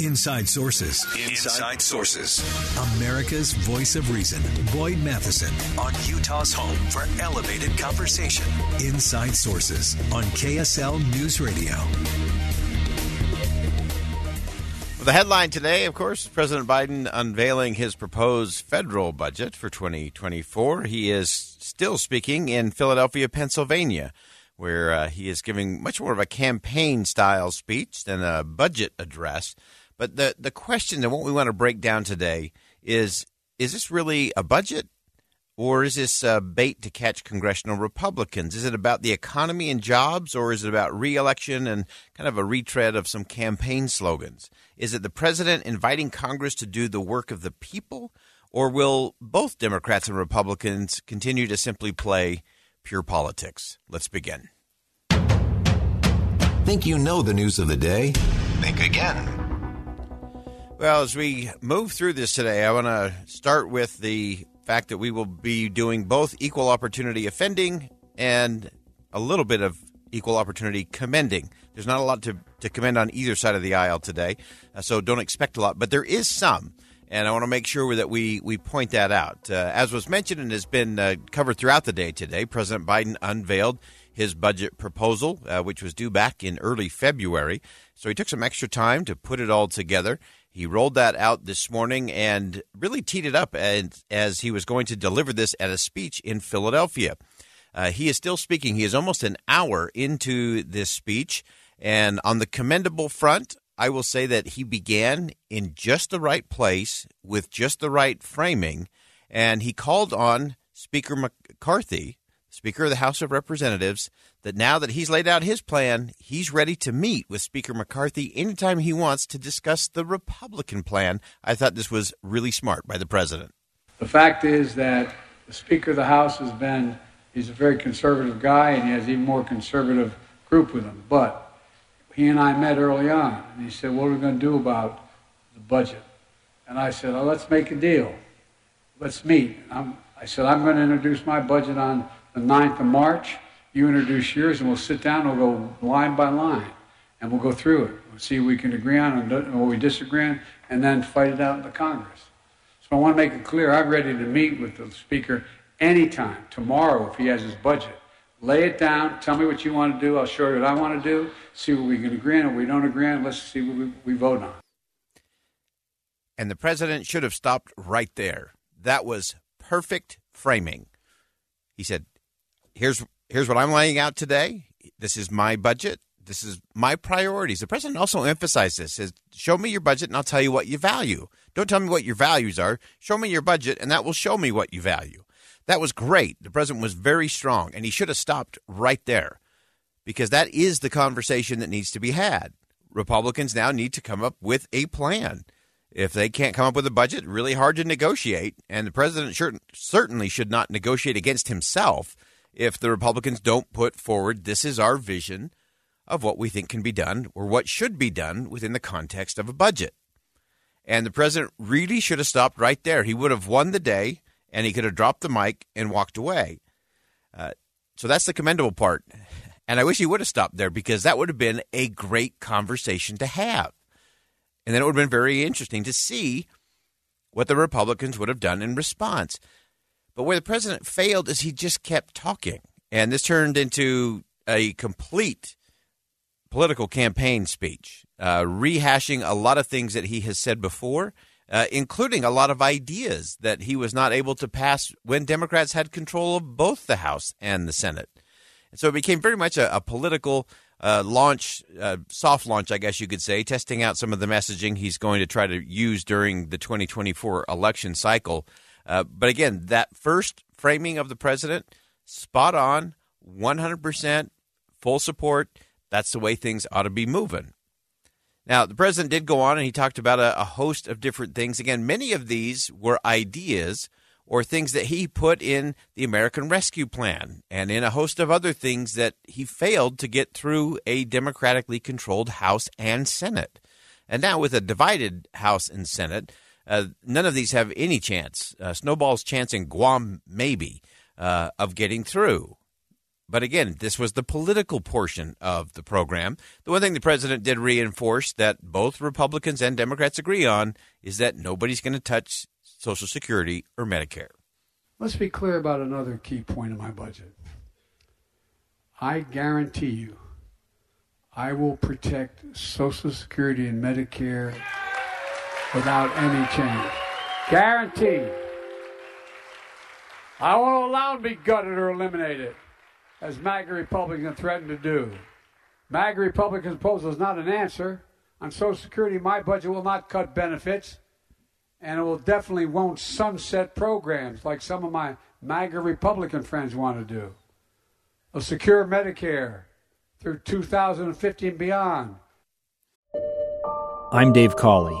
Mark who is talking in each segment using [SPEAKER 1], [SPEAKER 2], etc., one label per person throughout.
[SPEAKER 1] Inside Sources. Inside Sources. America's voice of reason. Boyd Matheson on Utah's home for elevated conversation. Inside Sources on KSL News Radio.
[SPEAKER 2] Well, the headline today, of course, President Biden unveiling his proposed federal budget for 2024. He is still speaking in Philadelphia, Pennsylvania where uh, he is giving much more of a campaign style speech than a budget address. But the, the question and what we want to break down today is is this really a budget or is this a bait to catch congressional Republicans? Is it about the economy and jobs or is it about reelection and kind of a retread of some campaign slogans? Is it the president inviting Congress to do the work of the people? Or will both Democrats and Republicans continue to simply play pure politics. Let's begin.
[SPEAKER 1] Think you know the news of the day? Think again.
[SPEAKER 2] Well, as we move through this today, I want to start with the fact that we will be doing both equal opportunity offending and a little bit of equal opportunity commending. There's not a lot to, to commend on either side of the aisle today, uh, so don't expect a lot, but there is some and I want to make sure that we, we point that out. Uh, as was mentioned and has been uh, covered throughout the day today, President Biden unveiled his budget proposal, uh, which was due back in early February. So he took some extra time to put it all together. He rolled that out this morning and really teed it up as, as he was going to deliver this at a speech in Philadelphia. Uh, he is still speaking. He is almost an hour into this speech. And on the commendable front, I will say that he began in just the right place with just the right framing, and he called on Speaker McCarthy, Speaker of the House of Representatives, that now that he's laid out his plan, he's ready to meet with Speaker McCarthy anytime he wants to discuss the Republican plan. I thought this was really smart by the president.
[SPEAKER 3] The fact is that the Speaker of the House has been, he's a very conservative guy, and he has even more conservative group with him. But he and I met early on, and he said, What are we going to do about the budget? And I said, oh, Let's make a deal. Let's meet. I'm, I said, I'm going to introduce my budget on the 9th of March. You introduce yours, and we'll sit down and we'll go line by line, and we'll go through it. We'll see what we can agree on and what we disagree on, and then fight it out in the Congress. So I want to make it clear I'm ready to meet with the Speaker anytime, tomorrow, if he has his budget. Lay it down. Tell me what you want to do. I'll show you what I want to do. See what we can agree on. If we don't agree on, let's see what we, we vote on.
[SPEAKER 2] And the president should have stopped right there. That was perfect framing. He said, "Here's here's what I'm laying out today. This is my budget. This is my priorities." The president also emphasized this: "Says, show me your budget, and I'll tell you what you value. Don't tell me what your values are. Show me your budget, and that will show me what you value." That was great. The president was very strong, and he should have stopped right there because that is the conversation that needs to be had. Republicans now need to come up with a plan. If they can't come up with a budget, really hard to negotiate, and the president certainly should not negotiate against himself if the Republicans don't put forward this is our vision of what we think can be done or what should be done within the context of a budget. And the president really should have stopped right there. He would have won the day and he could have dropped the mic and walked away. Uh, so that's the commendable part. And I wish he would have stopped there because that would have been a great conversation to have. And then it would have been very interesting to see what the Republicans would have done in response. But where the president failed is he just kept talking. And this turned into a complete political campaign speech, uh, rehashing a lot of things that he has said before uh, including a lot of ideas that he was not able to pass when Democrats had control of both the House and the Senate. And so it became very much a, a political uh, launch, uh, soft launch, I guess you could say, testing out some of the messaging he's going to try to use during the 2024 election cycle. Uh, but again, that first framing of the president, spot on, 100% full support. That's the way things ought to be moving. Now, the president did go on and he talked about a, a, host of different things. Again, many of these were ideas or things that he put in the American Rescue Plan and in a host of other things that he failed to get through a democratically controlled House and Senate. And now, with a divided House and Senate, uh, none of these have any chance. Uh, Snowball's chance in Guam, maybe, uh, of getting through. But again, this was the political portion of the program. The one thing the president did reinforce that both Republicans and Democrats agree on is that nobody's going to touch Social Security or Medicare.
[SPEAKER 3] Let's be clear about another key point of my budget. I guarantee you, I will protect Social Security and Medicare without any change. Guaranteed. I won't allow to be gutted or eliminated as MAGA Republicans threaten to do. MAGA Republicans' proposal is not an answer. On Social Security, my budget will not cut benefits, and it will definitely won't sunset programs like some of my MAGA Republican friends want to do. A secure Medicare through 2015 and beyond.
[SPEAKER 4] I'm Dave Cawley,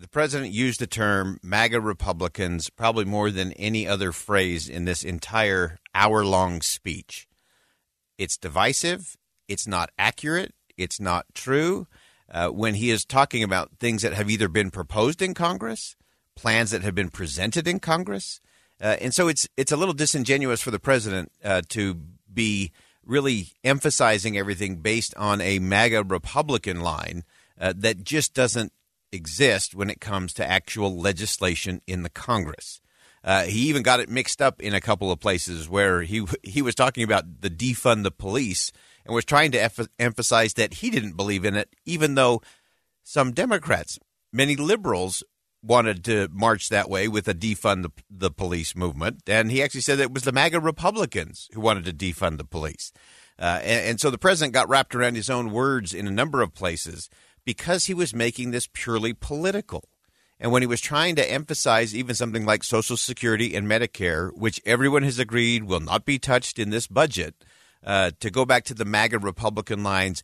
[SPEAKER 2] the president used the term MAGA Republicans probably more than any other phrase in this entire hour long speech. It's divisive, it's not accurate, it's not true. Uh, when he is talking about things that have either been proposed in Congress, plans that have been presented in Congress, uh, and so it's it's a little disingenuous for the president uh, to be really emphasizing everything based on a MAGA Republican line uh, that just doesn't exist when it comes to actual legislation in the Congress. Uh, he even got it mixed up in a couple of places where he he was talking about the defund the police and was trying to eff- emphasize that he didn't believe in it, even though some Democrats, many liberals, wanted to march that way with a defund the, the police movement, and he actually said that it was the MAGA Republicans who wanted to defund the police. Uh, and, and so the president got wrapped around his own words in a number of places because he was making this purely political. And when he was trying to emphasize even something like Social Security and Medicare, which everyone has agreed will not be touched in this budget, uh, to go back to the MAGA Republican lines,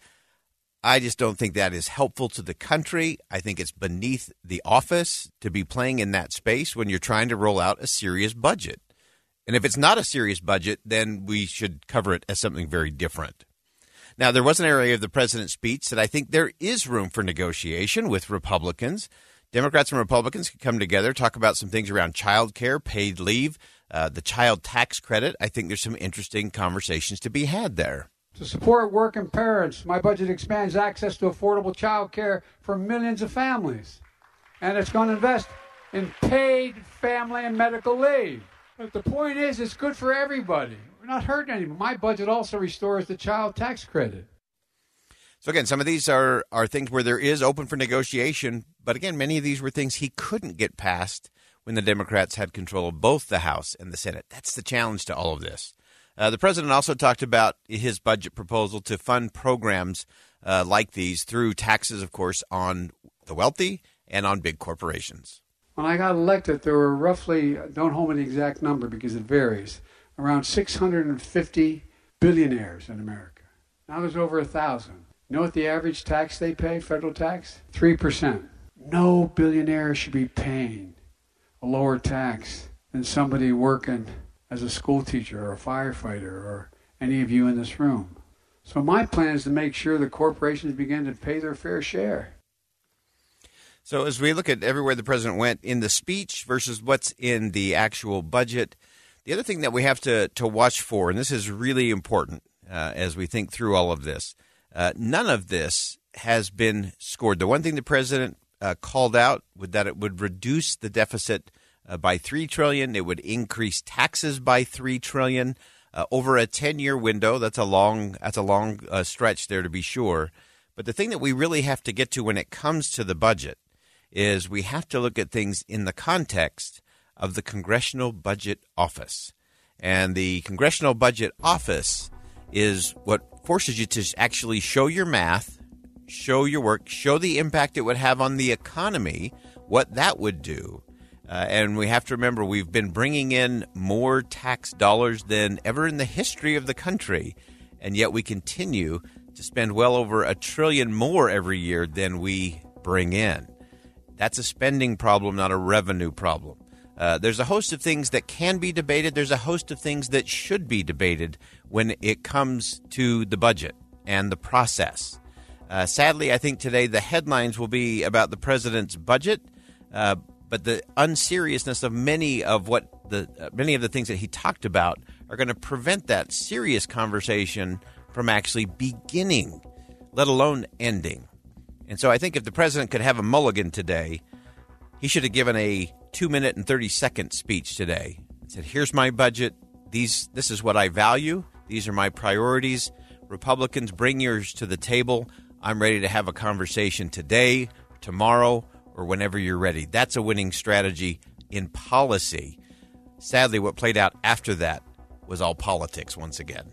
[SPEAKER 2] I just don't think that is helpful to the country. I think it's beneath the office to be playing in that space when you're trying to roll out a serious budget. And if it's not a serious budget, then we should cover it as something very different. Now, there was an area of the president's speech that I think there is room for negotiation with Republicans. Democrats and Republicans can come together, talk about some things around child care, paid leave, uh, the child tax credit. I think there's some interesting conversations to be had there.
[SPEAKER 3] To support working parents, my budget expands access to affordable child care for millions of families. And it's going to invest in paid family and medical leave. But the point is, it's good for everybody. Not hurting anyone. My budget also restores the child tax credit.
[SPEAKER 2] So again, some of these are are things where there is open for negotiation, but again, many of these were things he couldn't get past when the Democrats had control of both the House and the Senate. That's the challenge to all of this. Uh, the president also talked about his budget proposal to fund programs uh, like these through taxes, of course, on the wealthy and on big corporations.
[SPEAKER 3] When I got elected, there were roughly, don't hold me the exact number because it varies, around 650 billionaires in America. Now there's over a thousand. You know what the average tax they pay, federal tax? 3%. No billionaire should be paying a lower tax than somebody working as a school teacher or a firefighter or any of you in this room. So my plan is to make sure the corporations begin to pay their fair share.
[SPEAKER 2] So as we look at everywhere the president went in the speech versus what's in the actual budget, the other thing that we have to, to watch for, and this is really important uh, as we think through all of this, uh, none of this has been scored. The one thing the president uh, called out was that it would reduce the deficit uh, by three trillion. It would increase taxes by three trillion uh, over a ten-year window. That's a long that's a long uh, stretch there to be sure. But the thing that we really have to get to when it comes to the budget is we have to look at things in the context of the Congressional Budget Office. And the Congressional Budget Office is what forces you to actually show your math, show your work, show the impact it would have on the economy, what that would do. Uh, and we have to remember we've been bringing in more tax dollars than ever in the history of the country, and yet we continue to spend well over a trillion more every year than we bring in. That's a spending problem, not a revenue problem. Uh, there's a host of things that can be debated. There's a host of things that should be debated when it comes to the budget and the process. Uh, sadly, I think today the headlines will be about the president's budget, uh, but the unseriousness of many of what the uh, many of the things that he talked about are going to prevent that serious conversation from actually beginning, let alone ending. And so I think if the president could have a mulligan today, he should have given a two minute and 30 second speech today. Said, Here's my budget. These, this is what I value. These are my priorities. Republicans, bring yours to the table. I'm ready to have a conversation today, tomorrow, or whenever you're ready. That's a winning strategy in policy. Sadly, what played out after that was all politics once again.